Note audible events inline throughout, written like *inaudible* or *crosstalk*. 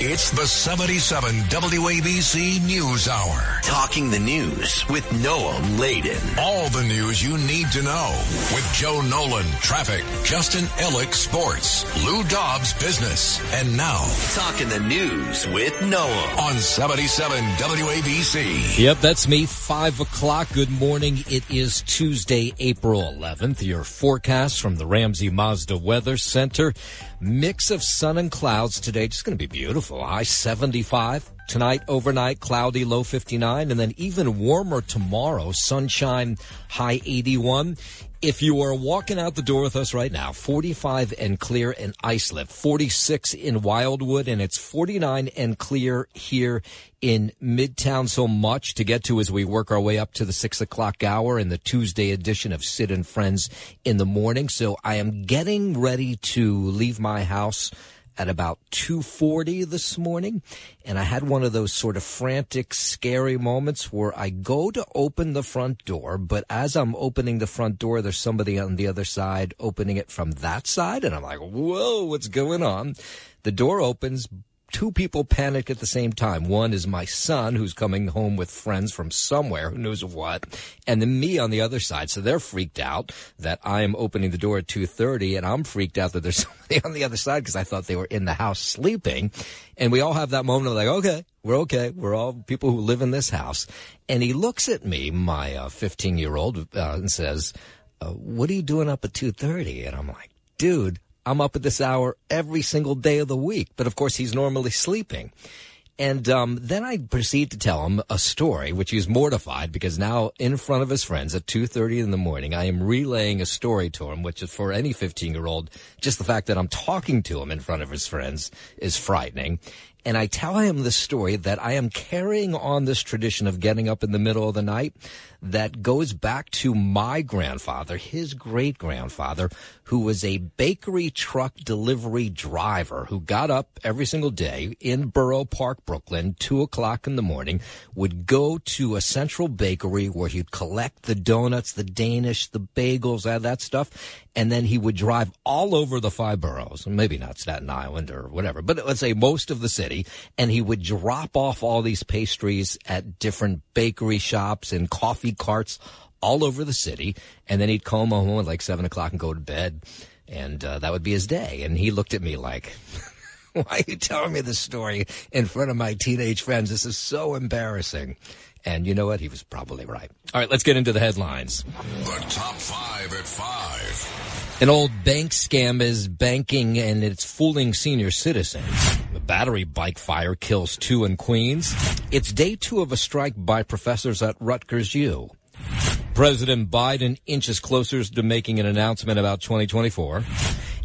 It's the 77 WABC News Hour. Talking the news with Noam Laden. All the news you need to know with Joe Nolan, traffic, Justin Ellick, sports, Lou Dobbs, business, and now Talking the news with Noam on 77 WABC. Yep, that's me. Five o'clock. Good morning. It is Tuesday, April 11th. Your forecast from the Ramsey Mazda Weather Center. Mix of sun and clouds today. Just going to be beautiful. High 75. Tonight, overnight, cloudy, low 59. And then even warmer tomorrow. Sunshine, high 81. If you are walking out the door with us right now, 45 and clear in Islip, 46 in Wildwood, and it's 49 and clear here in Midtown. So much to get to as we work our way up to the six o'clock hour in the Tuesday edition of Sid and Friends in the morning. So I am getting ready to leave my house at about 2:40 this morning and I had one of those sort of frantic scary moments where I go to open the front door but as I'm opening the front door there's somebody on the other side opening it from that side and I'm like whoa what's going on? The door opens two people panic at the same time. One is my son who's coming home with friends from somewhere, who knows what, and then me on the other side. So they're freaked out that I am opening the door at 2.30 and I'm freaked out that there's *laughs* somebody on the other side because I thought they were in the house sleeping. And we all have that moment of like, okay, we're okay. We're all people who live in this house. And he looks at me, my 15 year old, uh, and says, uh, what are you doing up at 2.30? And I'm like, dude, I'm up at this hour every single day of the week. But of course, he's normally sleeping. And um, then I proceed to tell him a story, which he's mortified because now in front of his friends at 2.30 in the morning, I am relaying a story to him, which is for any 15 year old, just the fact that I'm talking to him in front of his friends is frightening. And I tell him the story that I am carrying on this tradition of getting up in the middle of the night that goes back to my grandfather, his great grandfather, who was a bakery truck delivery driver who got up every single day in Borough Park, Brooklyn, two o'clock in the morning, would go to a central bakery where he'd collect the donuts, the Danish, the bagels, all that stuff. And then he would drive all over the five boroughs, maybe not Staten Island or whatever, but let's say most of the city. And he would drop off all these pastries at different bakery shops and coffee carts all over the city. And then he'd come home at like seven o'clock and go to bed. And uh, that would be his day. And he looked at me like, *laughs* *laughs* why are you telling me this story in front of my teenage friends? This is so embarrassing. And you know what? He was probably right. All right, let's get into the headlines. The top five at five. An old bank scam is banking and it's fooling senior citizens. A battery bike fire kills two in Queens. It's day two of a strike by professors at Rutgers U. President Biden inches closer to making an announcement about 2024.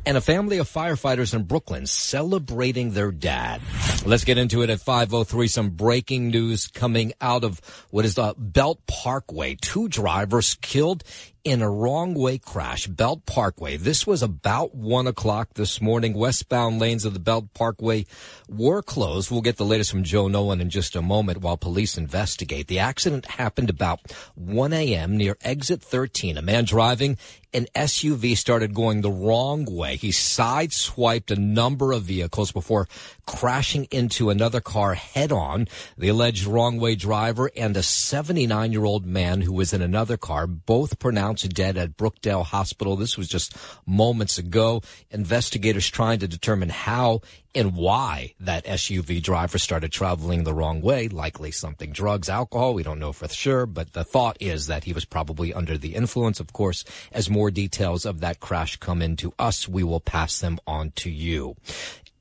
And a family of firefighters in Brooklyn celebrating their dad. Let's get into it at 503. Some breaking news coming out of what is the Belt Parkway. Two drivers killed in a wrong way crash, Belt Parkway. This was about one o'clock this morning. Westbound lanes of the Belt Parkway were closed. We'll get the latest from Joe Nolan in just a moment while police investigate. The accident happened about 1 a.m. near exit 13. A man driving an SUV started going the wrong way. He sideswiped a number of vehicles before crashing into another car head on. The alleged wrong way driver and a 79 year old man who was in another car, both pronounced dead at Brookdale Hospital. This was just moments ago. Investigators trying to determine how and why that SUV driver started traveling the wrong way, likely something drugs, alcohol. We don't know for sure, but the thought is that he was probably under the influence. Of course, as more details of that crash come into us, we will pass them on to you.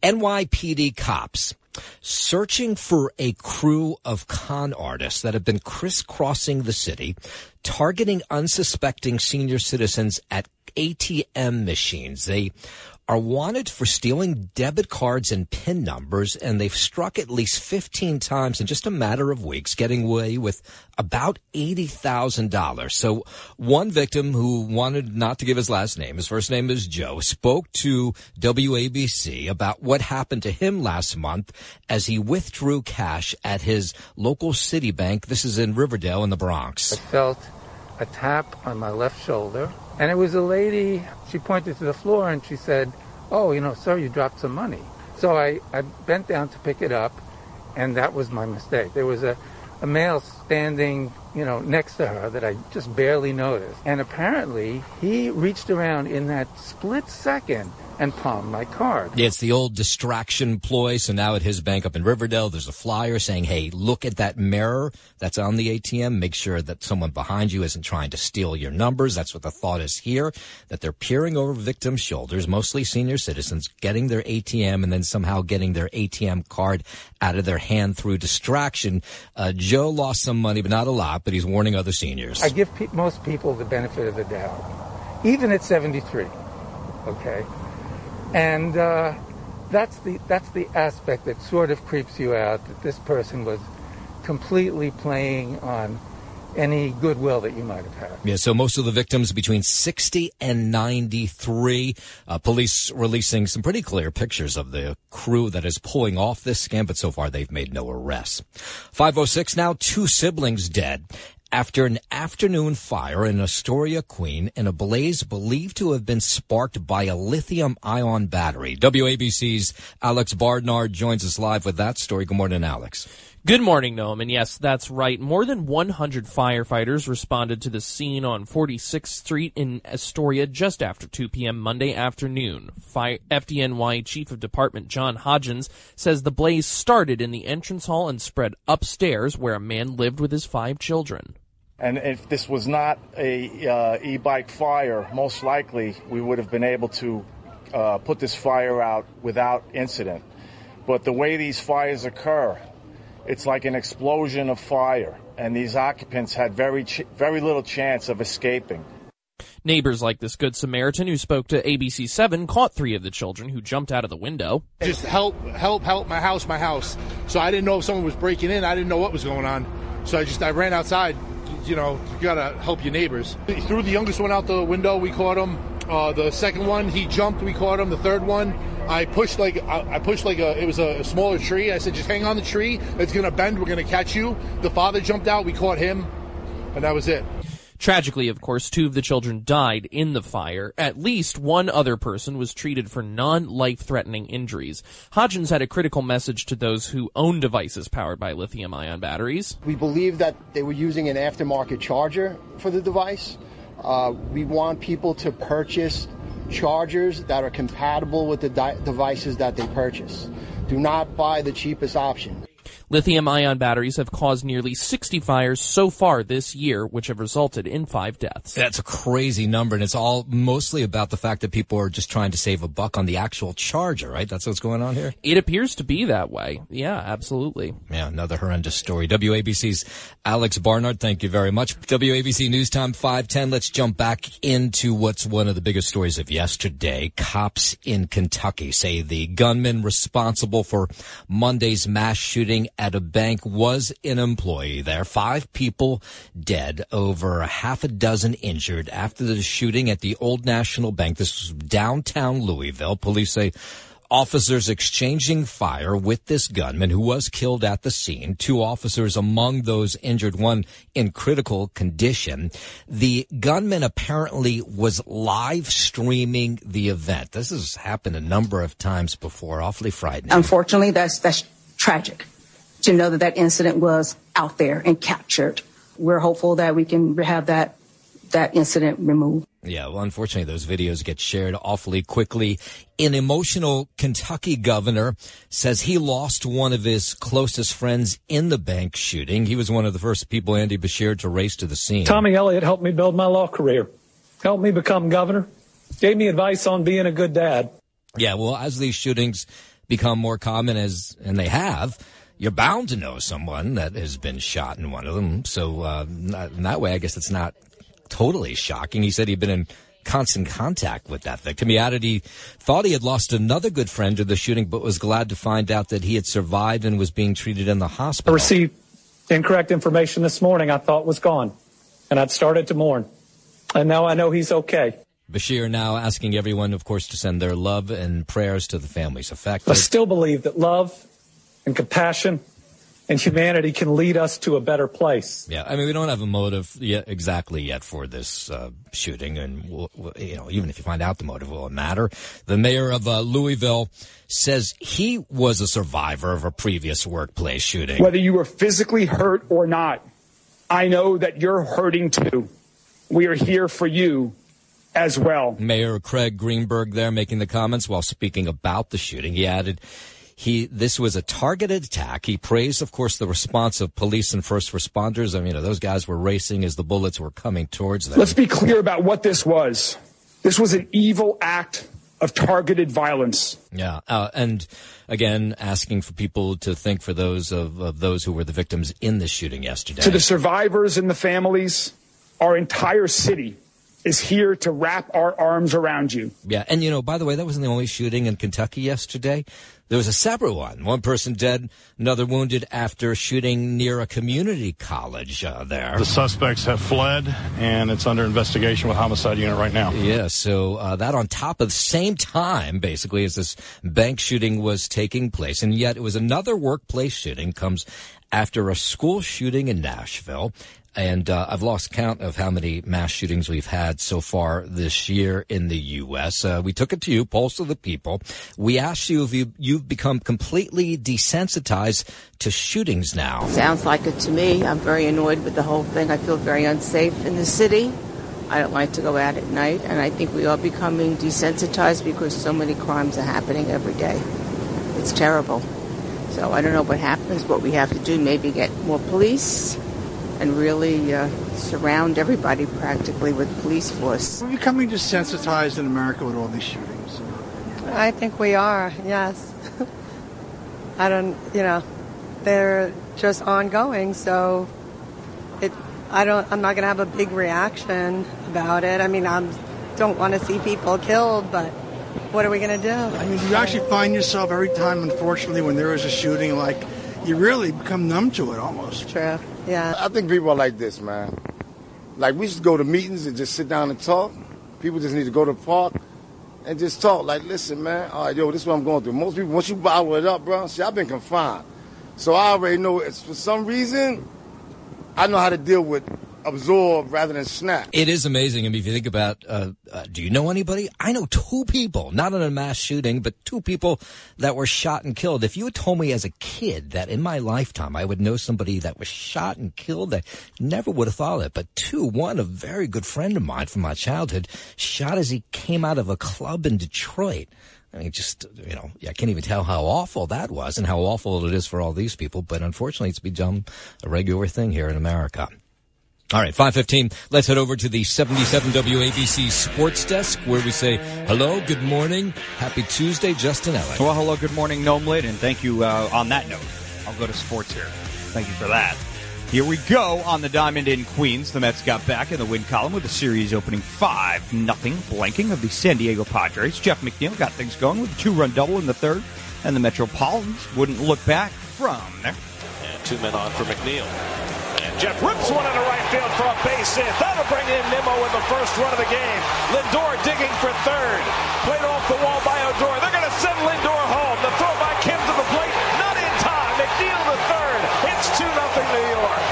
NYPD cops searching for a crew of con artists that have been crisscrossing the city, targeting unsuspecting senior citizens at ATM machines. They are wanted for stealing debit cards and PIN numbers, and they've struck at least 15 times in just a matter of weeks, getting away with about $80,000. So one victim who wanted not to give his last name, his first name is Joe, spoke to WABC about what happened to him last month as he withdrew cash at his local Citibank. This is in Riverdale in the Bronx. I felt a tap on my left shoulder And it was a lady, she pointed to the floor and she said, Oh, you know, sir, you dropped some money. So I, I bent down to pick it up, and that was my mistake. There was a, a male standing, you know, next to her that I just barely noticed. And apparently, he reached around in that split second and palmed my card. Yeah, it's the old distraction ploy. So now at his bank up in Riverdale, there's a flyer saying, Hey, look at that mirror that's on the ATM. Make sure that someone behind you isn't trying to steal your numbers. That's what the thought is here, that they're peering over victims' shoulders, mostly senior citizens, getting their ATM and then somehow getting their ATM card out of their hand through distraction. Uh, Joe lost some money, but not a lot, but he's warning other seniors. I give pe- most people the benefit of the doubt, even at 73. Okay? And uh, that's the that's the aspect that sort of creeps you out that this person was completely playing on any goodwill that you might have had. Yeah, so most of the victims between 60 and 93. Uh, police releasing some pretty clear pictures of the crew that is pulling off this scam, but so far they've made no arrests. 506 now, two siblings dead after an afternoon fire in Astoria, Queen, in a blaze believed to have been sparked by a lithium ion battery. WABC's Alex Barnard joins us live with that story. Good morning, Alex. Good morning, Noam. And yes, that's right. More than 100 firefighters responded to the scene on 46th Street in Astoria just after 2 p.m. Monday afternoon. FDNY Chief of Department John Hodgens says the blaze started in the entrance hall and spread upstairs where a man lived with his five children. And if this was not a uh, e-bike fire, most likely we would have been able to uh, put this fire out without incident. But the way these fires occur, it's like an explosion of fire, and these occupants had very ch- very little chance of escaping. Neighbors like this Good Samaritan who spoke to ABC 7 caught three of the children who jumped out of the window. Just help, help, help, my house, my house. So I didn't know if someone was breaking in. I didn't know what was going on. So I just, I ran outside. You know, you gotta help your neighbors. He threw the youngest one out the window. We caught him. Uh, the second one, he jumped. We caught him. The third one, I pushed like I pushed like a it was a smaller tree. I said, just hang on the tree. It's gonna bend. We're gonna catch you. The father jumped out. We caught him, and that was it. Tragically, of course, two of the children died in the fire. At least one other person was treated for non-life threatening injuries. Hodgens had a critical message to those who own devices powered by lithium ion batteries. We believe that they were using an aftermarket charger for the device. Uh, we want people to purchase chargers that are compatible with the di- devices that they purchase. Do not buy the cheapest option. Lithium ion batteries have caused nearly 60 fires so far this year, which have resulted in five deaths. That's a crazy number, and it's all mostly about the fact that people are just trying to save a buck on the actual charger, right? That's what's going on here? It appears to be that way. Yeah, absolutely. Yeah, another horrendous story. WABC's Alex Barnard, thank you very much. WABC News Time 510. Let's jump back into what's one of the biggest stories of yesterday. Cops in Kentucky say the gunman responsible for Monday's mass shooting at a bank was an employee there. Five people dead, over a half a dozen injured after the shooting at the Old National Bank. This was downtown Louisville. Police say officers exchanging fire with this gunman who was killed at the scene. Two officers among those injured, one in critical condition. The gunman apparently was live streaming the event. This has happened a number of times before. Awfully frightening. Unfortunately, that's, that's tragic to know that that incident was out there and captured. We're hopeful that we can have that that incident removed. Yeah, well, unfortunately, those videos get shared awfully quickly. An emotional Kentucky governor says he lost one of his closest friends in the bank shooting. He was one of the first people, Andy Beshear, to race to the scene. Tommy Elliott helped me build my law career, helped me become governor, gave me advice on being a good dad. Yeah, well, as these shootings become more common, as and they have, you're bound to know someone that has been shot in one of them. So uh, in that way, I guess it's not totally shocking. He said he'd been in constant contact with that victim. He added he thought he had lost another good friend to the shooting, but was glad to find out that he had survived and was being treated in the hospital. I received incorrect information this morning I thought was gone, and I'd started to mourn. And now I know he's okay. Beshear now asking everyone, of course, to send their love and prayers to the families affected. I still believe that love and compassion and humanity can lead us to a better place. Yeah, I mean, we don't have a motive yet exactly yet for this uh, shooting, and we'll, we'll, you know, even if you find out the motive, will it matter? The mayor of uh, Louisville says he was a survivor of a previous workplace shooting. Whether you were physically hurt or not, I know that you're hurting too. We are here for you as well. Mayor Craig Greenberg there making the comments while speaking about the shooting. He added, he this was a targeted attack. He praised, of course, the response of police and first responders. I mean, you know, those guys were racing as the bullets were coming towards them. Let's be clear about what this was. This was an evil act of targeted violence. Yeah, uh, and again, asking for people to think for those of, of those who were the victims in the shooting yesterday. To the survivors and the families, our entire city is here to wrap our arms around you. Yeah, and you know, by the way, that wasn't the only shooting in Kentucky yesterday. There was a separate one. One person dead, another wounded after shooting near a community college uh, there. The suspects have fled, and it's under investigation with homicide unit right now. Yeah, so uh, that on top of the same time, basically, as this bank shooting was taking place, and yet it was another workplace shooting comes after a school shooting in Nashville and uh, I've lost count of how many mass shootings we've had so far this year in the U.S. Uh, we took it to you, Pulse of the People. We asked you if you, you've become completely desensitized to shootings now. Sounds like it to me. I'm very annoyed with the whole thing. I feel very unsafe in the city. I don't like to go out at night, and I think we are becoming desensitized because so many crimes are happening every day. It's terrible. So I don't know what happens, what we have to do, maybe get more police and really uh, surround everybody practically with police force. We're becoming desensitized in America with all these shootings. I think we are, yes. *laughs* I don't, you know, they're just ongoing, so it. I don't. I'm not going to have a big reaction about it. I mean, I don't want to see people killed, but what are we going to do? I mean, do you actually find yourself every time, unfortunately, when there is a shooting, like you really become numb to it almost. True. Yeah. I think people are like this, man. Like we just go to meetings and just sit down and talk. People just need to go to the park and just talk. Like, listen, man. All right, yo, this is what I'm going through. Most people, once you bottle it up, bro. See, I've been confined, so I already know. It's for some reason, I know how to deal with absorb rather than snap. It is amazing. I mean, if you think about, uh, uh, do you know anybody? I know two people, not in a mass shooting, but two people that were shot and killed. If you had told me as a kid that in my lifetime I would know somebody that was shot and killed, I never would have thought it. But two, one, a very good friend of mine from my childhood, shot as he came out of a club in Detroit. I mean, just, you know, I can't even tell how awful that was and how awful it is for all these people. But unfortunately, it's become a regular thing here in America. All right, 515. Let's head over to the 77 WABC Sports Desk where we say hello, good morning, happy Tuesday, Justin Ellick. Well, hello, good morning, Noam and Thank you. Uh, on that note, I'll go to sports here. Thank you for that. Here we go on the Diamond in Queens. The Mets got back in the win column with a series opening 5 nothing blanking of the San Diego Padres. Jeff McNeil got things going with a two run double in the third, and the Metropolitans wouldn't look back from there. And two men on for McNeil. Jeff rips one into right field for a base hit. That'll bring in Nimmo in the first run of the game. Lindor digging for third. Played off the wall by Odor. They're going to send Lindor home. The throw by Kim to the plate. Not in time. McNeil to third. It's 2 0 New York.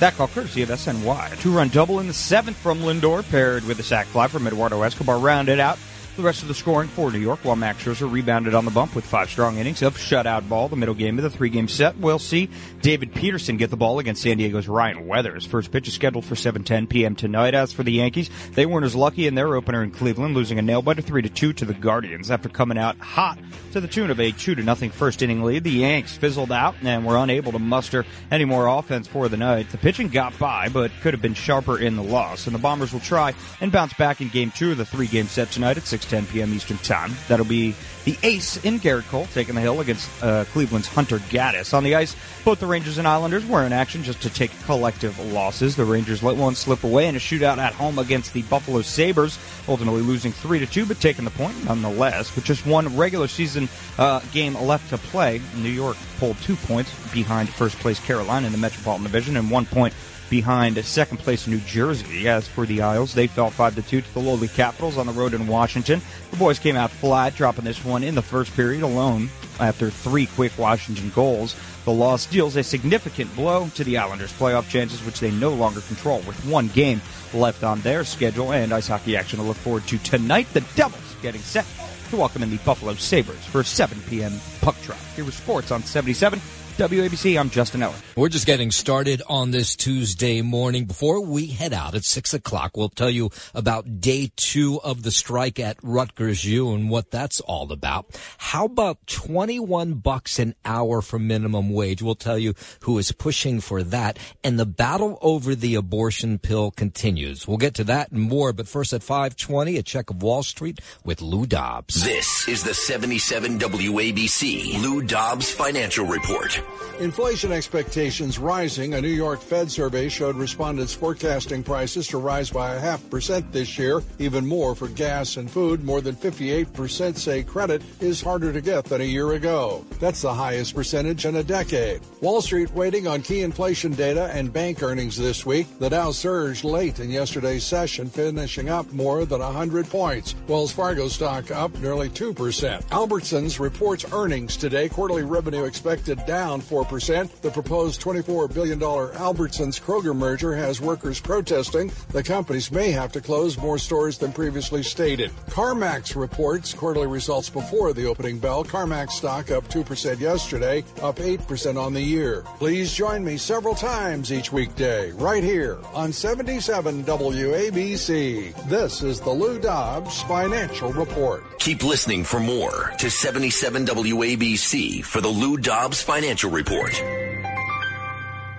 That call courtesy of SNY. A two-run double in the seventh from Lindor, paired with a sac fly from Eduardo Escobar, rounded out the rest of the scoring for New York, while Max Scherzer rebounded on the bump with five strong innings of shutout ball. The middle game of the three-game set, we'll see David Peterson get the ball against San Diego's Ryan Weathers. First pitch is scheduled for 7:10 p.m. tonight. As for the Yankees, they weren't as lucky in their opener in Cleveland, losing a nail biter three to two to the Guardians after coming out hot to the tune of a two to nothing first inning lead. The Yanks fizzled out and were unable to muster any more offense for the night. The pitching got by, but could have been sharper in the loss. And the Bombers will try and bounce back in Game Two of the three-game set tonight at 6:10 p.m. Eastern Time. That'll be the ace in Gerrit Cole taking the hill against uh, Cleveland's Hunter Gaddis. On the ice, both the Rangers and Islanders were in action just to take collective losses. The Rangers let one slip away in a shootout at home against the Buffalo Sabres, ultimately losing 3 to 2, but taking the point nonetheless. With just one regular season uh, game left to play, New York pulled two points behind first place Carolina in the Metropolitan Division and one point behind second place New Jersey. As for the Isles, they fell 5 to 2 to the lowly Capitals on the road in Washington. The boys came out flat, dropping this one in the first period alone after three quick Washington goals. The loss deals a significant blow to the Islanders' playoff chances, which they no longer control with one game left on their schedule and ice hockey action to look forward to tonight. The Devils getting set to welcome in the Buffalo Sabres for a 7 p.m. puck drop. Here with sports on 77 WABC, I'm Justin Eller. We're just getting started on this Tuesday morning. Before we head out at six o'clock, we'll tell you about day two of the strike at Rutgers U and what that's all about. How about 21 bucks an hour for minimum wage? We'll tell you who is pushing for that. And the battle over the abortion pill continues. We'll get to that and more, but first at 520, a check of Wall Street with Lou Dobbs. This is the 77 WABC Lou Dobbs Financial Report. Inflation expectations rising. A New York Fed survey showed respondents forecasting prices to rise by a half percent this year, even more for gas and food. More than 58% say credit is harder to get than a year ago. That's the highest percentage in a decade. Wall Street waiting on key inflation data and bank earnings this week. The Dow surged late in yesterday's session, finishing up more than 100 points. Wells Fargo stock up nearly 2%. Albertsons reports earnings today. Quarterly revenue expected down 4%. The proposed $24 billion Albertsons Kroger merger has workers protesting. The companies may have to close more stores than previously stated. CarMax reports quarterly results before the opening bell. CarMax stock up 2% yesterday, up 8% on the year. Please join me several times each weekday, right here on 77 WABC. This is the Lou Dobbs Financial Report. Keep listening for more to 77 WABC for the Lou Dobbs Financial Report.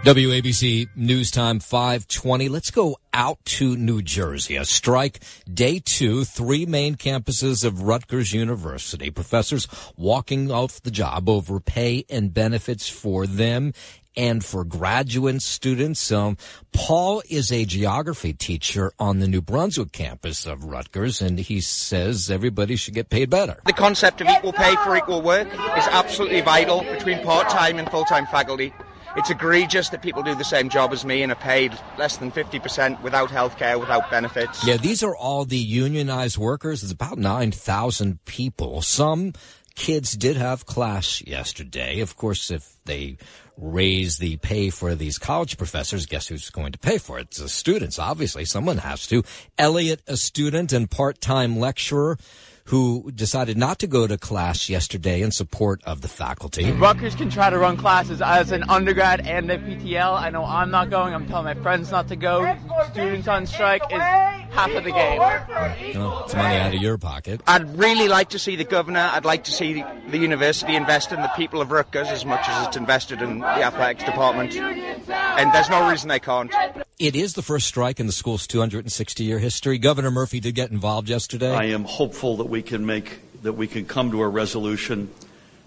WABC News Time 520. Let's go out to New Jersey. A strike day two, three main campuses of Rutgers University. Professors walking off the job over pay and benefits for them and for graduate students. Um, Paul is a geography teacher on the New Brunswick campus of Rutgers, and he says everybody should get paid better. The concept of equal pay for equal work is absolutely vital between part-time and full-time faculty. It's egregious that people do the same job as me and are paid less than 50% without health care, without benefits. Yeah, these are all the unionized workers. It's about 9,000 people. Some kids did have class yesterday. Of course, if they raise the pay for these college professors, guess who's going to pay for it? It's the students, obviously. Someone has to. Elliot, a student and part-time lecturer, who decided not to go to class yesterday in support of the faculty. Rutgers can try to run classes as an undergrad and a PTL. I know I'm not going. I'm telling my friends not to go. Students on strike is half of the game. Oh, it's money out of your pocket. I'd really like to see the governor, I'd like to see the university invest in the people of Rutgers as much as it's invested in the athletics department. And there's no reason they can't. It is the first strike in the school's 260 year history. Governor Murphy did get involved yesterday. I am hopeful that we can make, that we can come to a resolution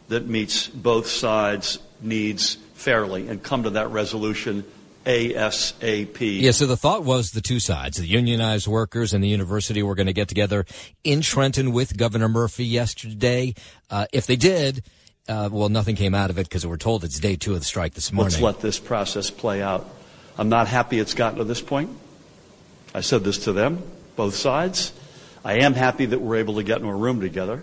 that meets both sides' needs fairly and come to that resolution ASAP. Yeah, so the thought was the two sides, the unionized workers and the university were going to get together in Trenton with Governor Murphy yesterday. Uh, if they did, uh, well, nothing came out of it because we're told it's day two of the strike this morning. Let's let this process play out. I'm not happy it's gotten to this point. I said this to them, both sides. I am happy that we're able to get in a room together.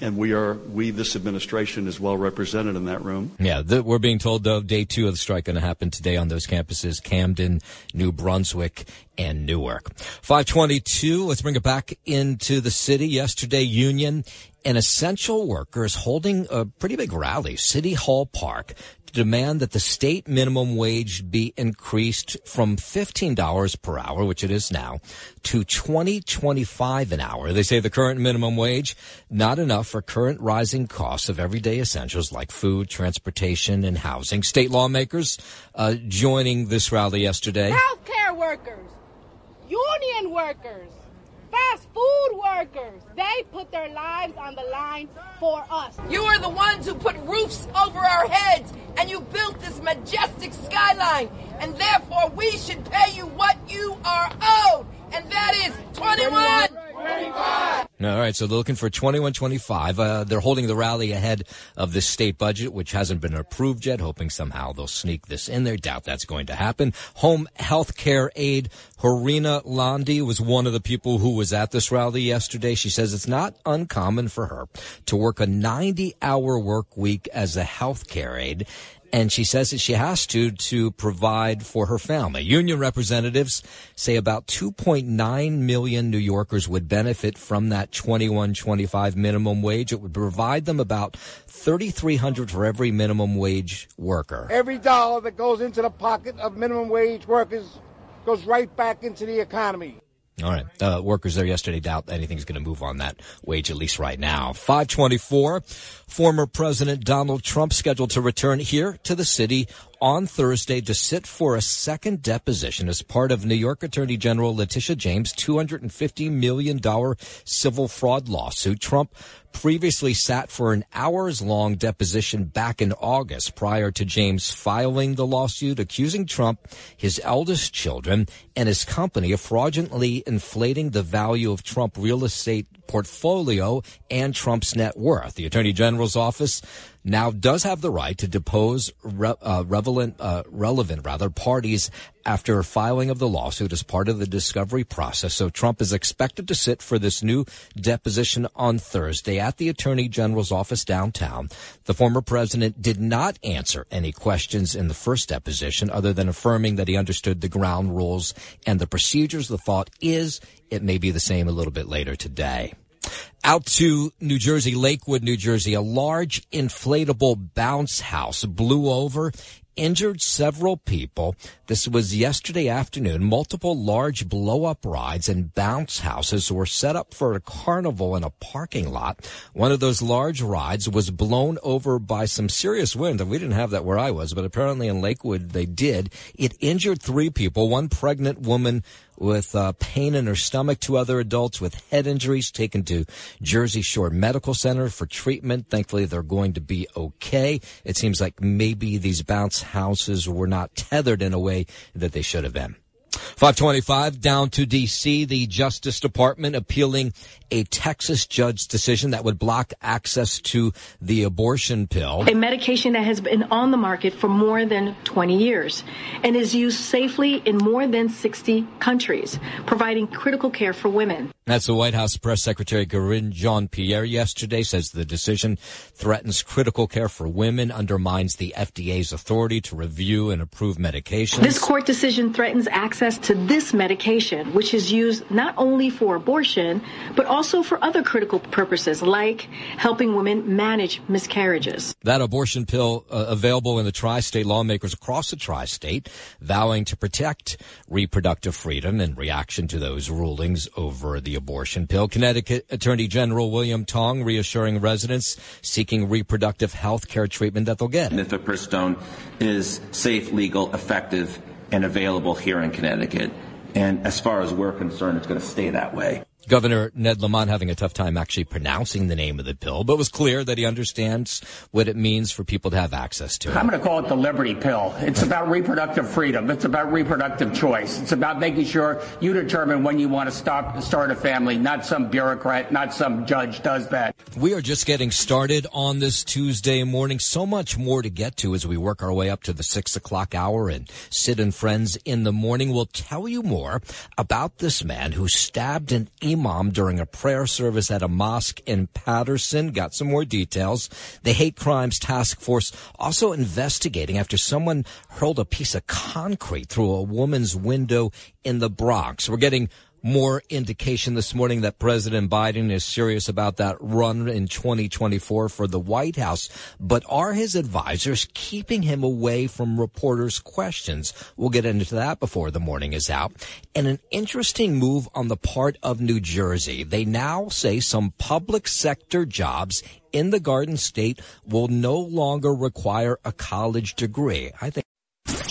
And we are, we, this administration is well represented in that room. Yeah, the, we're being told though day two of the strike going to happen today on those campuses, Camden, New Brunswick, and Newark. 522, let's bring it back into the city. Yesterday, Union and essential worker is holding a pretty big rally, City Hall Park, to demand that the state minimum wage be increased from $15 per hour, which it is now, to $20.25 an hour. They say the current minimum wage, not enough for current rising costs of everyday essentials like food, transportation, and housing. State lawmakers uh, joining this rally yesterday. Healthcare workers, union workers, fast food workers. They put their lives on the line for us. You are the ones who put roofs over our heads and you built this majestic skyline. And therefore, we should pay you what you are owed. And that is 21. 25. All right, so they're looking for 2125. Uh, they're holding the rally ahead of the state budget, which hasn't been approved yet, hoping somehow they'll sneak this in there. Doubt that's going to happen. Home health care aide Harina Landi was one of the people who was at this rally yesterday. She says it's not uncommon for her to work a 90 hour work week as a health care aide and she says that she has to to provide for her family. Union representatives say about 2.9 million New Yorkers would benefit from that 21.25 minimum wage. It would provide them about 3,300 for every minimum wage worker. Every dollar that goes into the pocket of minimum wage workers goes right back into the economy. All right. Uh, workers there yesterday doubt anything's going to move on that wage, at least right now. 524. Former President Donald Trump scheduled to return here to the city on Thursday to sit for a second deposition as part of New York Attorney General Letitia James' $250 million civil fraud lawsuit. Trump previously sat for an hours long deposition back in August prior to James filing the lawsuit accusing Trump, his eldest children, and his company of fraudulently inflating the value of Trump real estate portfolio and Trump's net worth. The Attorney General's office now does have the right to depose re- uh, relevant, uh, relevant rather parties after filing of the lawsuit as part of the discovery process. So Trump is expected to sit for this new deposition on Thursday at the Attorney General's office downtown. The former president did not answer any questions in the first deposition other than affirming that he understood the ground rules and the procedures. The thought is it may be the same a little bit later today. Out to New Jersey, Lakewood, New Jersey, a large inflatable bounce house blew over injured several people. This was yesterday afternoon. Multiple large blow up rides and bounce houses were set up for a carnival in a parking lot. One of those large rides was blown over by some serious wind. We didn't have that where I was, but apparently in Lakewood they did. It injured three people. One pregnant woman with uh, pain in her stomach. Two other adults with head injuries taken to Jersey Shore Medical Center for treatment. Thankfully, they're going to be okay. It seems like maybe these bounce houses were not tethered in a way that they should have been. 525 down to D.C. The Justice Department appealing a Texas judge decision that would block access to the abortion pill. A medication that has been on the market for more than 20 years and is used safely in more than 60 countries, providing critical care for women. That's the White House Press Secretary Karine Jean-Pierre yesterday says the decision threatens critical care for women, undermines the FDA's authority to review and approve medications. This court decision threatens access to this medication, which is used not only for abortion, but also for other critical purposes like helping women manage miscarriages. That abortion pill uh, available in the tri-state lawmakers across the tri-state vowing to protect reproductive freedom in reaction to those rulings over the abortion pill. Connecticut Attorney General William Tong reassuring residents seeking reproductive health care treatment that they'll get. Mifepristone is safe, legal, effective, and available here in Connecticut. And as far as we're concerned, it's going to stay that way. Governor Ned Lamont having a tough time actually pronouncing the name of the pill, but was clear that he understands what it means for people to have access to it. I'm going to call it the Liberty Pill. It's about reproductive freedom. It's about reproductive choice. It's about making sure you determine when you want to stop, start a family, not some bureaucrat, not some judge does that. We are just getting started on this Tuesday morning. So much more to get to as we work our way up to the six o'clock hour and Sid and Friends in the morning. We'll tell you more about this man who stabbed an imam during a prayer service at a mosque in Paterson. Got some more details. The Hate Crimes Task Force also investigating after someone hurled a piece of concrete through a woman's window in the Bronx. We're getting more indication this morning that President Biden is serious about that run in 2024 for the White House. But are his advisors keeping him away from reporters' questions? We'll get into that before the morning is out. And an interesting move on the part of New Jersey. They now say some public sector jobs in the Garden State will no longer require a college degree. I think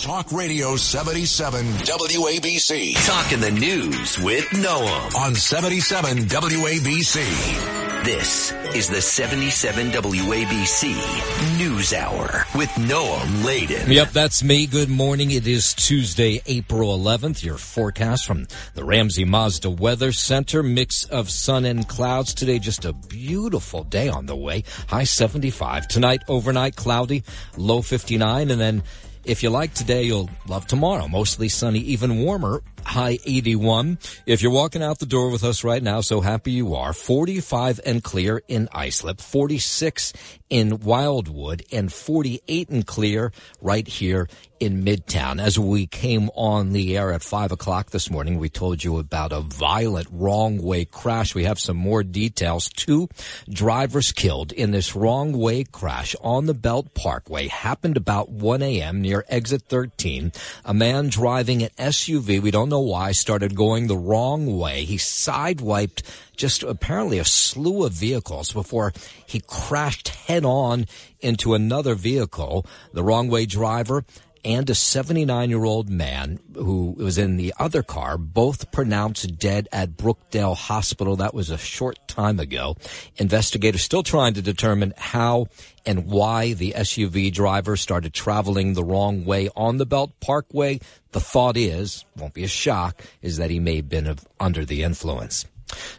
Talk Radio 77 WABC. Talking the news with Noam on 77 WABC. This is the 77 WABC News Hour with Noam Laden. Yep, that's me. Good morning. It is Tuesday, April 11th. Your forecast from the Ramsey Mazda Weather Center. Mix of sun and clouds today. Just a beautiful day on the way. High 75. Tonight, overnight, cloudy, low 59. And then if you like today, you'll love tomorrow. Mostly sunny, even warmer high 81. If you're walking out the door with us right now, so happy you are. 45 and clear in Islip, 46 in Wildwood, and 48 and clear right here in Midtown. As we came on the air at 5 o'clock this morning, we told you about a violent wrong way crash. We have some more details. Two drivers killed in this wrong way crash on the Belt Parkway happened about 1 a.m. near exit 13. A man driving an SUV, we don't know why, started going the wrong way. He sidewiped just apparently a slew of vehicles before he crashed head on into another vehicle. The wrong way driver and a 79 year old man who was in the other car, both pronounced dead at Brookdale Hospital. That was a short time ago. Investigators still trying to determine how and why the SUV driver started traveling the wrong way on the Belt Parkway. The thought is, won't be a shock, is that he may have been under the influence.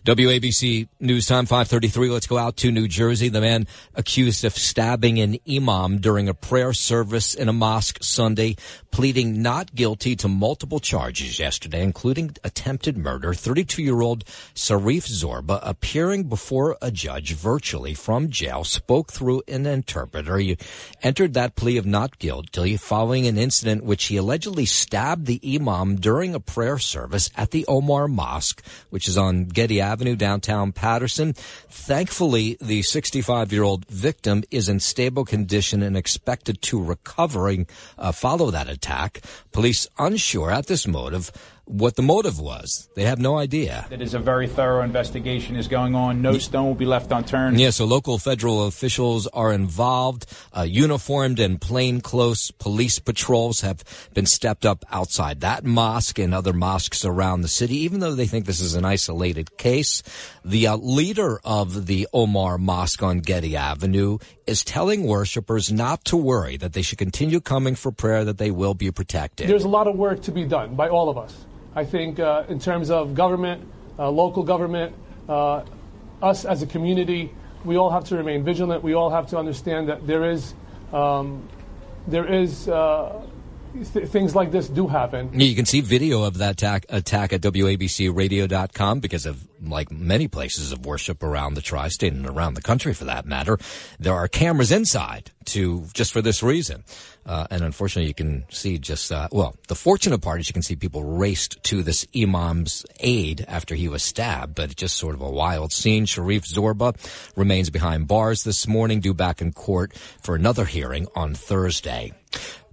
WABC News Time 533. Let's go out to New Jersey. The man accused of stabbing an imam during a prayer service in a mosque Sunday, pleading not guilty to multiple charges yesterday, including attempted murder. 32 year old Sharif Zorba appearing before a judge virtually from jail spoke through an interpreter. He entered that plea of not guilty following an incident which he allegedly stabbed the imam during a prayer service at the Omar Mosque, which is on Getty Avenue, downtown Paterson. Thankfully, the 65 year old victim is in stable condition and expected to recovering uh, follow that attack. Police unsure at this motive what the motive was. They have no idea. It is a very thorough investigation is going on. No stone will be left unturned. Yeah, so local federal officials are involved. Uh, uniformed and plainclothes police patrols have been stepped up outside that mosque and other mosques around the city, even though they think this is an isolated case. The uh, leader of the Omar Mosque on Getty Avenue is telling worshippers not to worry, that they should continue coming for prayer, that they will be protected. There's a lot of work to be done by all of us. I think uh, in terms of government, uh, local government, uh, us as a community, we all have to remain vigilant. We all have to understand that there is, um, there is uh, th- things like this do happen. You can see video of that attack, attack at WABCRadio.com because of, like many places of worship around the tri-state and around the country for that matter, there are cameras inside to, just for this reason. Uh, and unfortunately, you can see just, uh, well, the fortunate part is you can see people raced to this imam's aid after he was stabbed, but just sort of a wild scene. Sharif Zorba remains behind bars this morning, due back in court for another hearing on Thursday.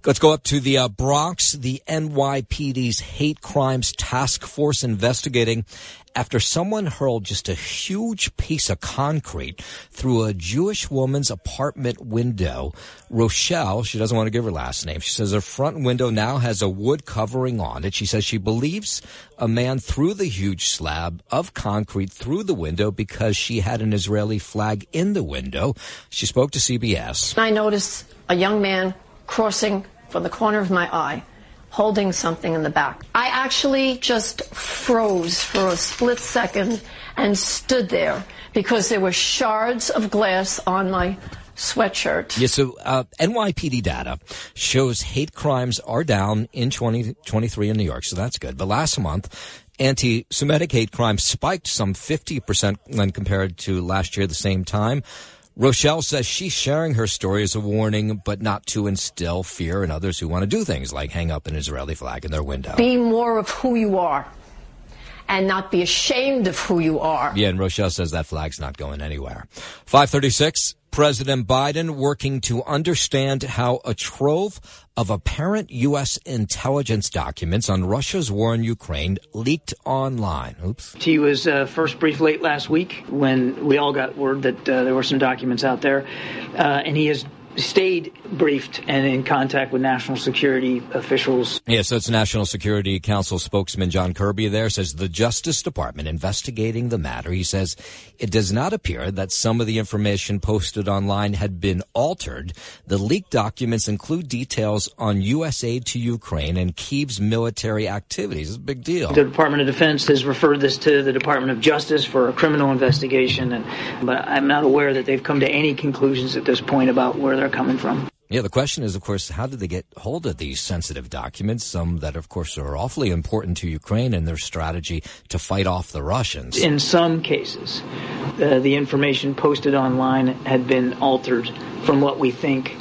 Let's go up to the uh, Bronx. The NYPD's hate crimes task force investigating after someone hurled just a huge piece of concrete through a Jewish woman's apartment window. Rochelle, she doesn't want to give her last name. She says her front window now has a wood covering on it. She says she believes a man threw the huge slab of concrete through the window because she had an Israeli flag in the window. She spoke to CBS. I noticed a young man crossing from the corner of my eye, holding something in the back. I actually just froze for a split second and stood there because there were shards of glass on my sweatshirt. Yeah, so uh, NYPD data shows hate crimes are down in 2023 in New York, so that's good. But last month, anti Semitic hate crimes spiked some 50% when compared to last year the same time. Rochelle says she's sharing her story as a warning, but not to instill fear in others who want to do things like hang up an Israeli flag in their window. Be more of who you are and not be ashamed of who you are. Yeah, and Rochelle says that flag's not going anywhere. 536. President Biden working to understand how a trove of apparent U.S. intelligence documents on Russia's war in Ukraine leaked online. Oops. He was uh, first briefed late last week when we all got word that uh, there were some documents out there, uh, and he has stayed briefed and in contact with national security officials. Yes, so it's National Security Council spokesman John Kirby there says the Justice Department investigating the matter. He says it does not appear that some of the information posted online had been altered. The leaked documents include details on U.S. aid to Ukraine and Kiev's military activities. It's a big deal. The Department of Defense has referred this to the Department of Justice for a criminal investigation, and, but I'm not aware that they've come to any conclusions at this point about where they're coming from. Yeah, the question is, of course, how did they get hold of these sensitive documents? Some that, of course, are awfully important to Ukraine and their strategy to fight off the Russians. In some cases, uh, the information posted online had been altered from what we think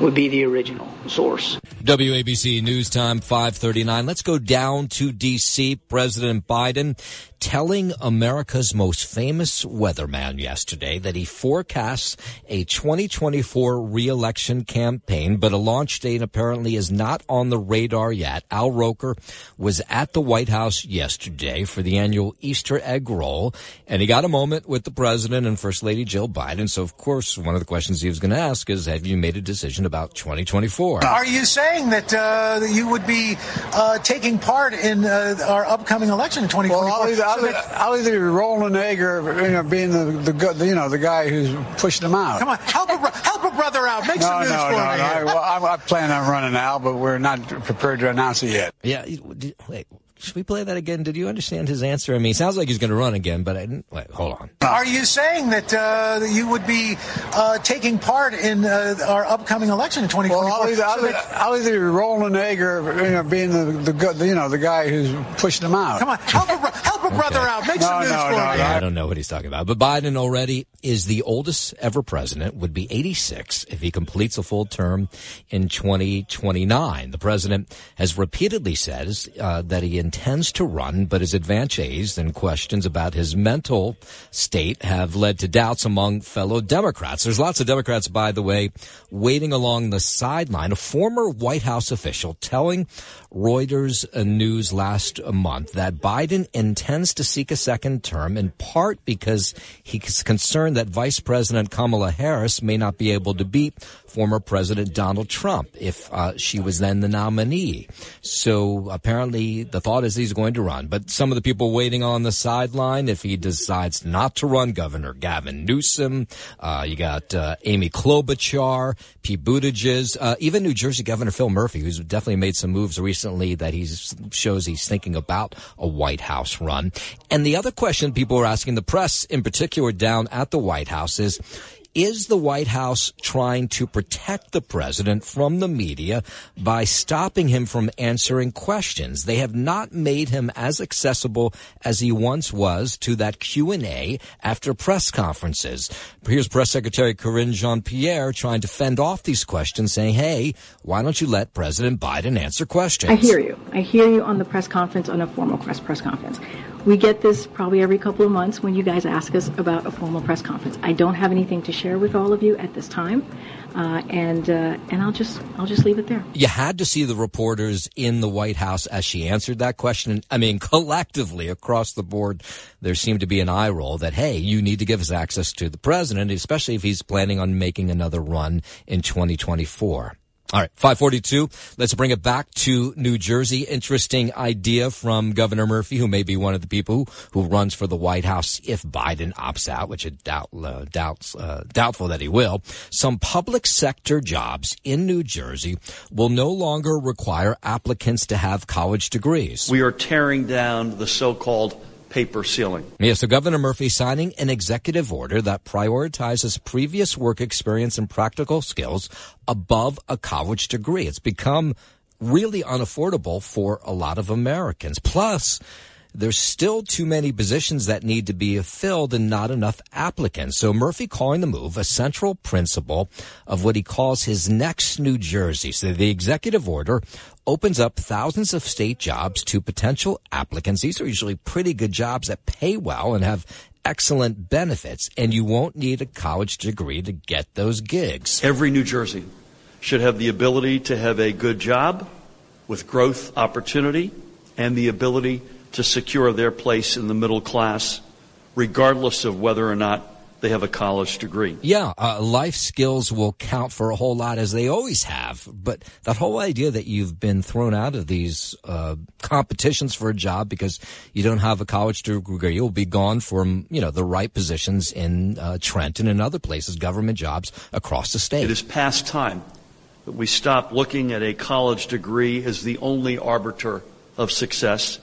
would be the original source. WABC News Time 539. Let's go down to DC. President Biden telling America's most famous weatherman yesterday that he forecasts a 2024 reelection campaign, but a launch date apparently is not on the radar yet. Al Roker was at the White House yesterday for the annual Easter egg roll, and he got a moment with the president and First Lady Jill Biden. So, of course, one of the questions he was going to ask is, have you made a decision about 2024? Are you saying that, uh, that you would be uh, taking part in uh, our upcoming election in 2024? Well, I'll either, I'll either be rolling an egg or you know, being the, the you know the guy who's pushing them out. Come on, help a, help a brother out. Make no, some news no, for no, me. no. I, well, I, I plan on running out, but we're not prepared to announce it yet. Yeah, wait. Should we play that again? Did you understand his answer? I mean, he sounds like he's going to run again, but I didn't. Wait, hold on. Are you saying that, uh, that you would be uh, taking part in uh, our upcoming election in 2024? Well, I'll either, I'll, either, I'll either be rolling an egg or you know, being the, the you know the guy who's pushing them out. Come on, help a, bro- help a brother out. Make some No, news no, for no, me. no. I don't know what he's talking about. But Biden already is the oldest ever president, would be 86 if he completes a full term in 2029. The president has repeatedly said uh, that he intends to run, but his advances and questions about his mental state have led to doubts among fellow Democrats. There's lots of Democrats, by the way, waiting along the sideline. A former White House official telling Reuters News last month that Biden intends to seek a second term in part because he's concerned that Vice President Kamala Harris may not be able to beat former President Donald Trump if uh, she was then the nominee. So apparently the thought is he's going to run. But some of the people waiting on the sideline, if he decides not to run, Governor Gavin Newsom, uh, you got uh, Amy Klobuchar, Pete Buttigieg, uh, even New Jersey Governor Phil Murphy, who's definitely made some moves recently that he shows he's thinking about a White House run. And the other question people are asking the press in particular down at the White House is, is the White House trying to protect the president from the media by stopping him from answering questions? They have not made him as accessible as he once was to that Q&A after press conferences. Here's Press Secretary Karine Jean-Pierre trying to fend off these questions saying, "Hey, why don't you let President Biden answer questions?" I hear you. I hear you on the press conference, on a formal press press conference. We get this probably every couple of months when you guys ask us about a formal press conference. I don't have anything to share with all of you at this time, uh, and uh, and I'll just I'll just leave it there. you had to see the reporters in the White House as she answered that question. I mean, *laughs* collectively across the board, there seemed to be an eye roll that, hey, you need to give us access to the president, especially if he's planning on making another run in 2024. All right, 542. Let's bring it back to New Jersey. Interesting idea from Governor Murphy, who may be one of the people who, who runs for the White House if Biden opts out, which I doubt, uh, doubts, uh, doubtful that he will. Some public sector jobs in New Jersey will no longer require applicants to have college degrees. We are tearing down the so-called paper ceiling. Yeah, so Governor Murphy signing an executive order that prioritizes previous work experience and practical skills above a college degree. It's become really unaffordable for a lot of Americans. Plus, there's still too many positions that need to be filled and not enough applicants. So Murphy calling the move a central principle of what he calls his next New Jersey. So the executive order opens up thousands of state jobs to potential applicants. These are usually pretty good jobs that pay well and have excellent benefits, and you won't need a college degree to get those gigs. Every New Jersey should have the ability to have a good job with growth opportunity and the ability to secure their place in the middle class, regardless of whether or not they have a college degree. Yeah, uh, life skills will count for a whole lot as they always have. But that whole idea that you've been thrown out of these uh, competitions for a job because you don't have a college degree, you'll be gone from you know the right positions in uh, Trenton and other places, government jobs across the state. It is past time that we stop looking at a college degree as the only arbiter of success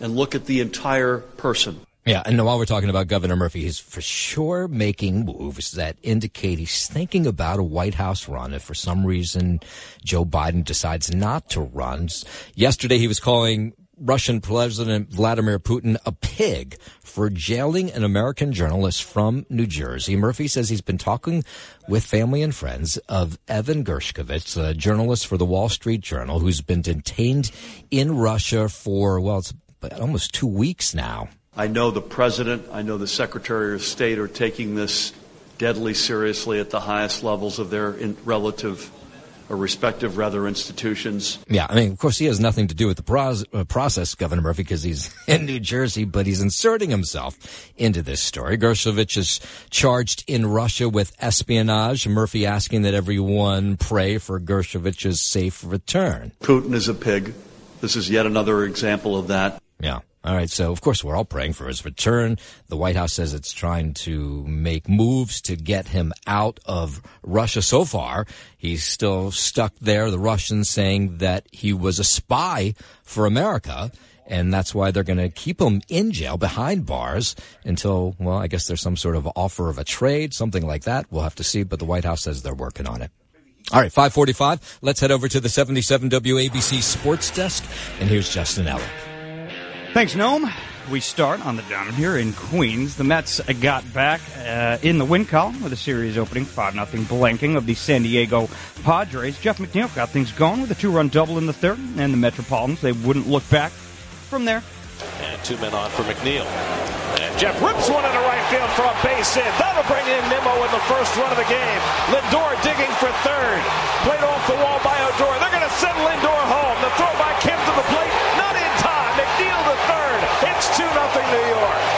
and look at the entire person. Yeah, and while we're talking about Governor Murphy, he's for sure making moves that indicate he's thinking about a White House run if for some reason Joe Biden decides not to run. Yesterday he was calling Russian President Vladimir Putin a pig for jailing an American journalist from New Jersey. Murphy says he's been talking with family and friends of Evan Gershkovich, a journalist for the Wall Street Journal, who's been detained in Russia for, well, it's almost two weeks now. I know the President, I know the Secretary of State are taking this deadly seriously at the highest levels of their relative or respective rather institutions. Yeah, I mean, of course, he has nothing to do with the pro- uh, process, Governor Murphy, because he's *laughs* in New Jersey, but he's inserting himself into this story. Gershkovich is charged in Russia with espionage. Murphy asking that everyone pray for Gershkovich's safe return. Putin is a pig. This is yet another example of that. Yeah. All right. So, of course, we're all praying for his return. The White House says it's trying to make moves to get him out of Russia. So far, he's still stuck there. The Russians saying that he was a spy for America. And that's why they're going to keep him in jail behind bars until, well, I guess there's some sort of offer of a trade, something like that. We'll have to see. But the White House says they're working on it. All right, 545. Let's head over to the 77 WABC sports desk. And here's Justin Eller. Thanks, Noam. We start on the down here in Queens. The Mets got back uh, in the win column with a series opening 5 0 blanking of the San Diego Padres. Jeff McNeil got things going with a two run double in the third, and the Metropolitans, they wouldn't look back from there. And two men on for McNeil. And Jeff rips one into right field for a base hit. That'll bring in Nimmo in the first run of the game. Lindor digging for third. Played off the wall by Odor. They're going to send Lindor home. The throw by Kim New York.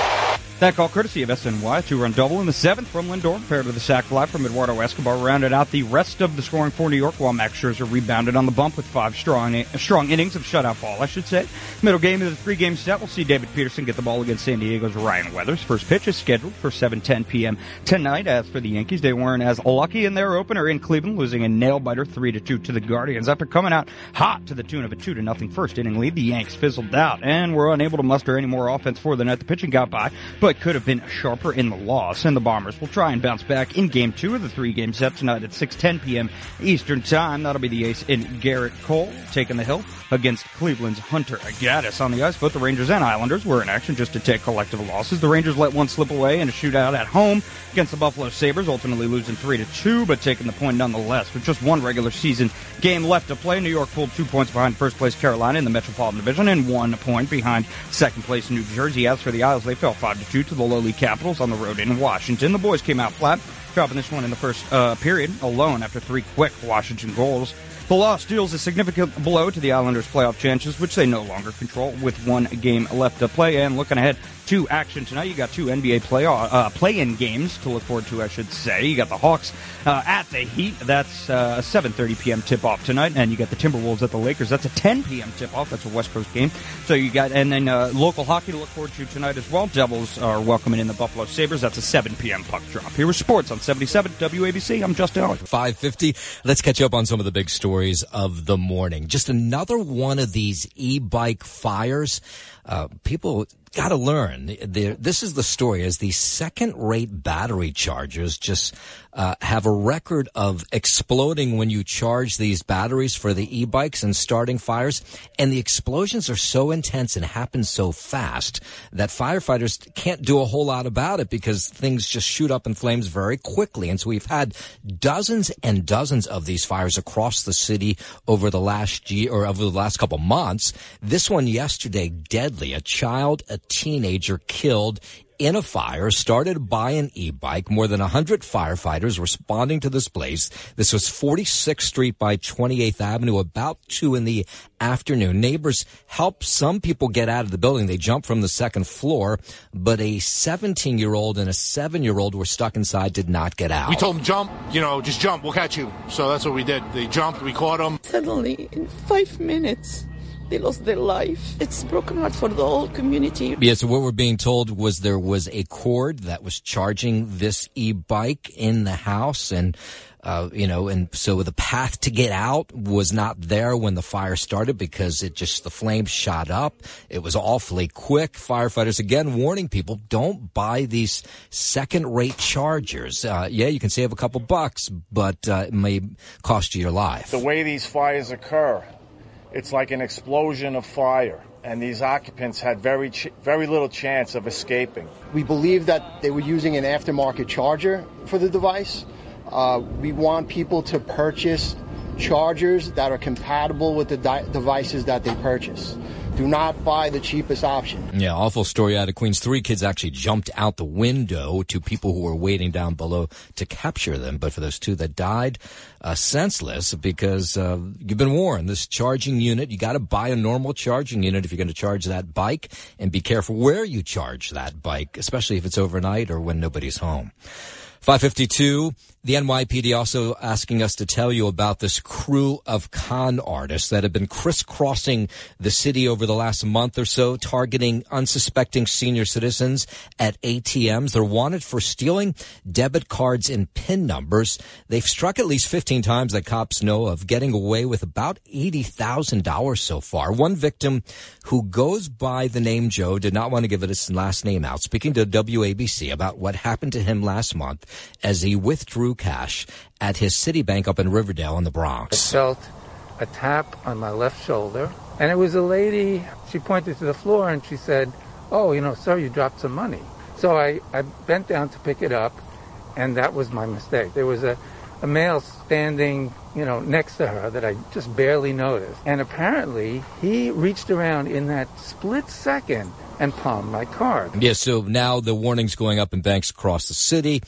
That call courtesy of SNY. Two run double in the seventh from Lindor, paired with a sac fly from Eduardo Escobar, rounded out the rest of the scoring for New York, while Max Scherzer rebounded on the bump with five strong strong innings of shutout ball, I should say. Middle game of the three game set, we'll see David Peterson get the ball against San Diego's Ryan Weathers. First pitch is scheduled for 7:10 p.m. tonight. As for the Yankees, they weren't as lucky in their opener in Cleveland, losing a nail biter three to two to the Guardians after coming out hot to the tune of a two to nothing first inning lead. The Yanks fizzled out and were unable to muster any more offense for the night. The pitching got by, but could have been sharper in the loss, and the Bombers will try and bounce back in game two of the three game set tonight at 6:10 p.m. Eastern Time. That'll be the ace in Gerrit Cole taking the hill against Cleveland's Hunter Gaddis on the ice. Both the Rangers and Islanders were in action just to take collective losses. The Rangers let one slip away in a shootout at home against the Buffalo Sabres, ultimately losing three to two, but taking the point nonetheless. With just one regular season game left to play, New York pulled two points behind first place Carolina in the Metropolitan Division and one point behind second place New Jersey. As for the Isles, they fell five to two to the lowly Capitals on the road in Washington. The boys came out flat, dropping this one in the first uh, period alone after three quick Washington goals. The loss deals a significant blow to the Islanders' playoff chances, which they no longer control with one game left to play. And looking ahead to action tonight, you got two NBA play uh, play-in games to look forward to, I should say. You got the Hawks uh, at the Heat. That's uh, a 7:30 p.m. tip-off tonight, and you got the Timberwolves at the Lakers. That's a 10 p.m. tip-off. That's a West Coast game. So you got and then uh, local hockey to look forward to tonight as well. Devils are welcoming in the Buffalo Sabres. That's a 7 p.m. puck drop. Here sports on 77 WABC. I'm Justin Allen. 550. Let's catch up on some of the big stories of the morning. Just another one of these e-bike fires. Uh, people got to learn. This is the story as the second rate battery chargers just uh, have a record of exploding when you charge these batteries for the e-bikes and starting fires. And the explosions are so intense and happen so fast that firefighters can't do a whole lot about it because things just shoot up in flames very quickly. And so we've had dozens and dozens of these fires across the city over the last year or over the last couple months. This one yesterday, deadly. A child, a teenager killed in a fire started by an e-bike. More than 100 firefighters responding to this blaze. This was 46th Street by 28th Avenue about 2 in the afternoon. Neighbors helped some people get out of the building. They jumped from the second floor, but a 17 year old and a 7 year old were stuck inside, did not get out. We told them jump, you know, just jump, we'll catch you. So that's what we did. They jumped, we caught them. Suddenly, in five minutes, they lost their life. It's broken heart for the whole community. Yeah, so what we're being told was there was a cord that was charging this e-bike in the house and uh, you know, and so the path to get out was not there when the fire started because it just, the flames shot up. It was awfully quick. Firefighters again warning people, don't buy these second rate chargers. Uh, yeah, you can save a couple bucks, but uh, it may cost you your life. The way these fires occur, it's like an explosion of fire and these occupants had very ch- very little chance of escaping. We believe that they were using an aftermarket charger for the device. Uh, we want people to purchase chargers that are compatible with the di- devices that they purchase. Do not buy the cheapest option. Yeah, awful story out of Queens. Three kids actually jumped out the window to people who were waiting down below to capture them. But for those two that died, uh, senseless because uh, you've been warned. This charging unit, you got to buy a normal charging unit if you're going to charge that bike, and be careful where you charge that bike, especially if it's overnight or when nobody's home. 552. The NYPD also asking us to tell you about this crew of con artists that have been crisscrossing the city over the last month or so, targeting unsuspecting senior citizens at ATMs. They're wanted for stealing debit cards and PIN numbers. They've struck at least 15 times that cops know of, getting away with about $80,000 so far. One victim who goes by the name Joe did not want to give his last name out, speaking to WABC about what happened to him last month as he withdrew cash at his Citibank up in Riverdale in the Bronx. I felt a tap on my left shoulder, and it was a lady. She pointed to the floor and she said, Oh, you know, sir, you dropped some money. So I, I bent down to pick it up, and that was my mistake. There was a, a male standing, you know, next to her that I just barely noticed. And apparently, he reached around in that split second and palmed my card. Yeah, so now the warnings going up in banks across the city.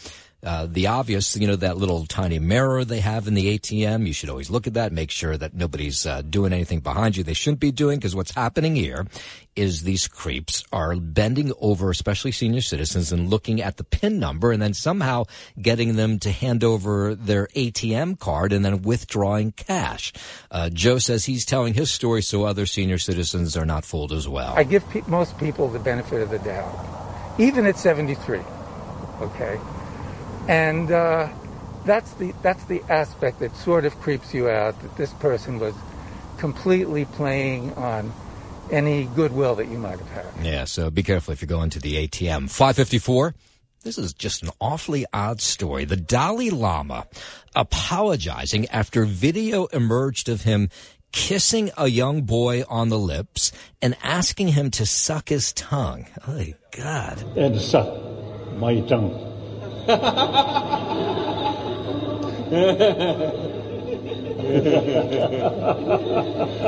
Uh, the obvious, you know, that little tiny mirror they have in the ATM. You should always look at that, make sure that nobody's uh, doing anything behind you they shouldn't be doing. Because what's happening here is these creeps are bending over, especially senior citizens, and looking at the PIN number, and then somehow getting them to hand over their ATM card and then withdrawing cash. Uh, Joe says he's telling his story so other senior citizens are not fooled as well. I give pe- most people the benefit of the doubt, even at 73. Okay and uh, that's the that's the aspect that sort of creeps you out that this person was completely playing on any goodwill that you might have had. Yeah, so be careful if you're going to the ATM. 554. This is just an awfully odd story. The Dalai Lama apologizing after video emerged of him kissing a young boy on the lips and asking him to suck his tongue. Oh, God. And suck my tongue.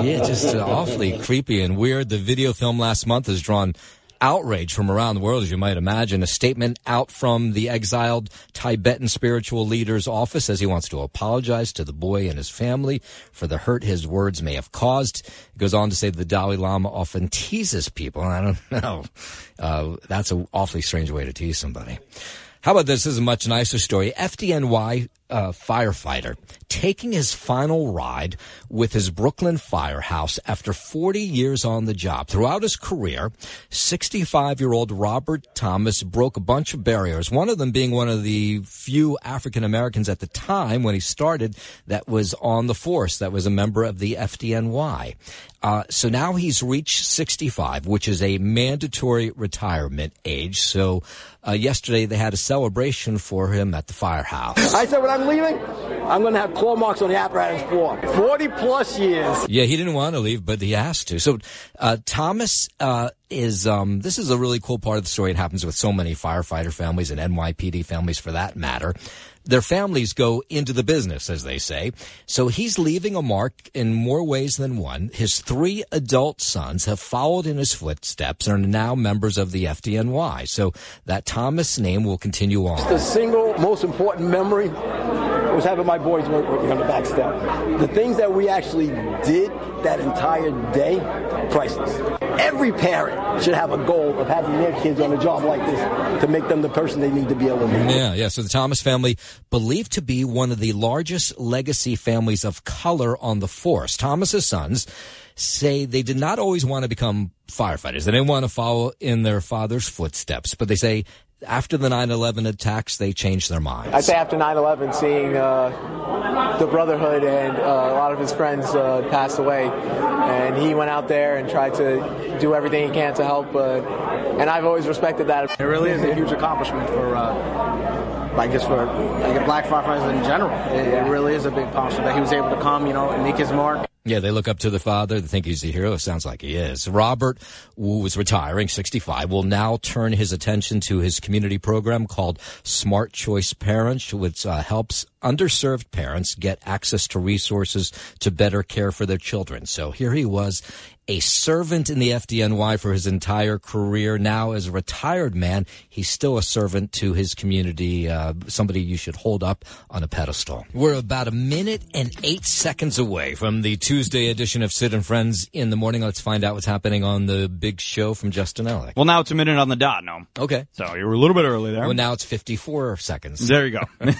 Yeah, just uh, awfully creepy and weird. The video film last month has drawn outrage from around the world, as you might imagine. A statement out from the exiled Tibetan spiritual leader's office says he wants to apologize to the boy and his family for the hurt his words may have caused. It goes on to say the Dalai Lama often teases people. I don't *laughs* know. Uh, that's an awfully strange way to tease somebody. How about this? this is a much nicer story. FDNY uh, firefighter taking his final ride with his Brooklyn firehouse after 40 years on the job. Throughout his career, 65 year old Robert Thomas broke a bunch of barriers, one of them being one of the few African Americans at the time when he started that was on the force, that was a member of the FDNY. Uh, so now he's reached 65, which is a mandatory retirement age. So uh, yesterday they had a celebration for him at the firehouse. I said when I'm leaving, I'm going to have claw marks on the apparatus floor. 40 plus years. Yeah, he didn't want to leave, but he has to. So uh, Thomas uh, is um, this is a really cool part of the story. It happens with so many firefighter families and NYPD families for that matter. Their families go into the business, as they say. So he's leaving a mark in more ways than one. His three adult sons have followed in his footsteps and are now members of the FDNY. So that Thomas name will continue on. The single most important memory was having my boys work with me on the back step. The things that we actually did that entire day, priceless. Every parent should have a goal of having their kids on a job like this to make them the person they need to be able to be. Yeah, yeah. So the Thomas family, believed to be one of the largest legacy families of color on the force. Thomas's sons say they did not always want to become firefighters. They didn't want to follow in their father's footsteps, but they say after the 9-11 attacks, they changed their minds. I'd say after 9-11, seeing uh, the Brotherhood and uh, a lot of his friends uh, passed away, and he went out there and tried to do everything he can to help, uh, and I've always respected that. It really is a huge accomplishment for uh, I guess for like black firefighters in general. It, it, really is a big accomplishment that he was able to come, you know, and make his mark. Yeah, they look up to the father. They think he's a hero. Sounds like he is. Robert, who was retiring, 65, will now turn his attention to his community program called Smart Choice Parents, which uh, helps underserved parents get access to resources to better care for their children. So here he was a servant in the FDNY for his entire career. Now, as a retired man, he's still a servant to his community, uh, somebody you should hold up on a pedestal. We're about a minute and eight seconds away from the Tuesday edition of Sid and Friends in the morning. Let's find out what's happening on the big show from Justin Ellick. Well, now it's a minute on the dot, no. Okay. So you were a little bit early there. Well, now it's 54 seconds. There you go. *laughs* you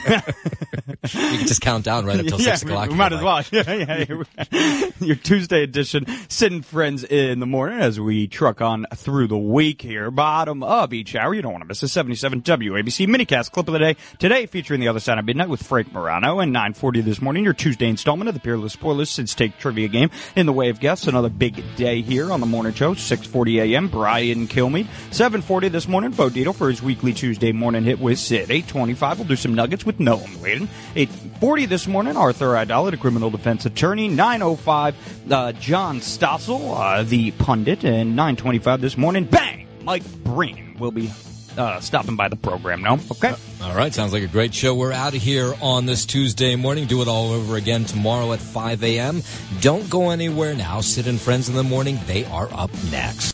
can just count down right until *laughs* yeah, 6 o'clock. We might as well. *laughs* Yeah, yeah. Your Tuesday edition, Sid and friends in the morning as we truck on through the week here. Bottom of each hour. You don't want to miss a 77 WABC minicast clip of the day. Today featuring the other side of midnight with Frank Morano and 940 this morning. Your Tuesday installment of the Peerless Spoilers Since Take Trivia Game in the way of guests. Another big day here on the morning show. 640 a.m. Brian Kilmeade. 740 this morning. Bo Dietl for his weekly Tuesday morning hit with Sid. 825 we'll do some nuggets with Noam Laden. 840 this morning. Arthur Aidala, the criminal defense attorney. 905 uh, John Stossel. Uh, the pundit, and 9:25 this morning. Bang! Mike Breen will be uh, stopping by the program now. Okay. All right. Sounds like a great show. We're out of here on this Tuesday morning. Do it all over again tomorrow at 5 a.m. Don't go anywhere now. Sid and Friends in the morning. They are up next.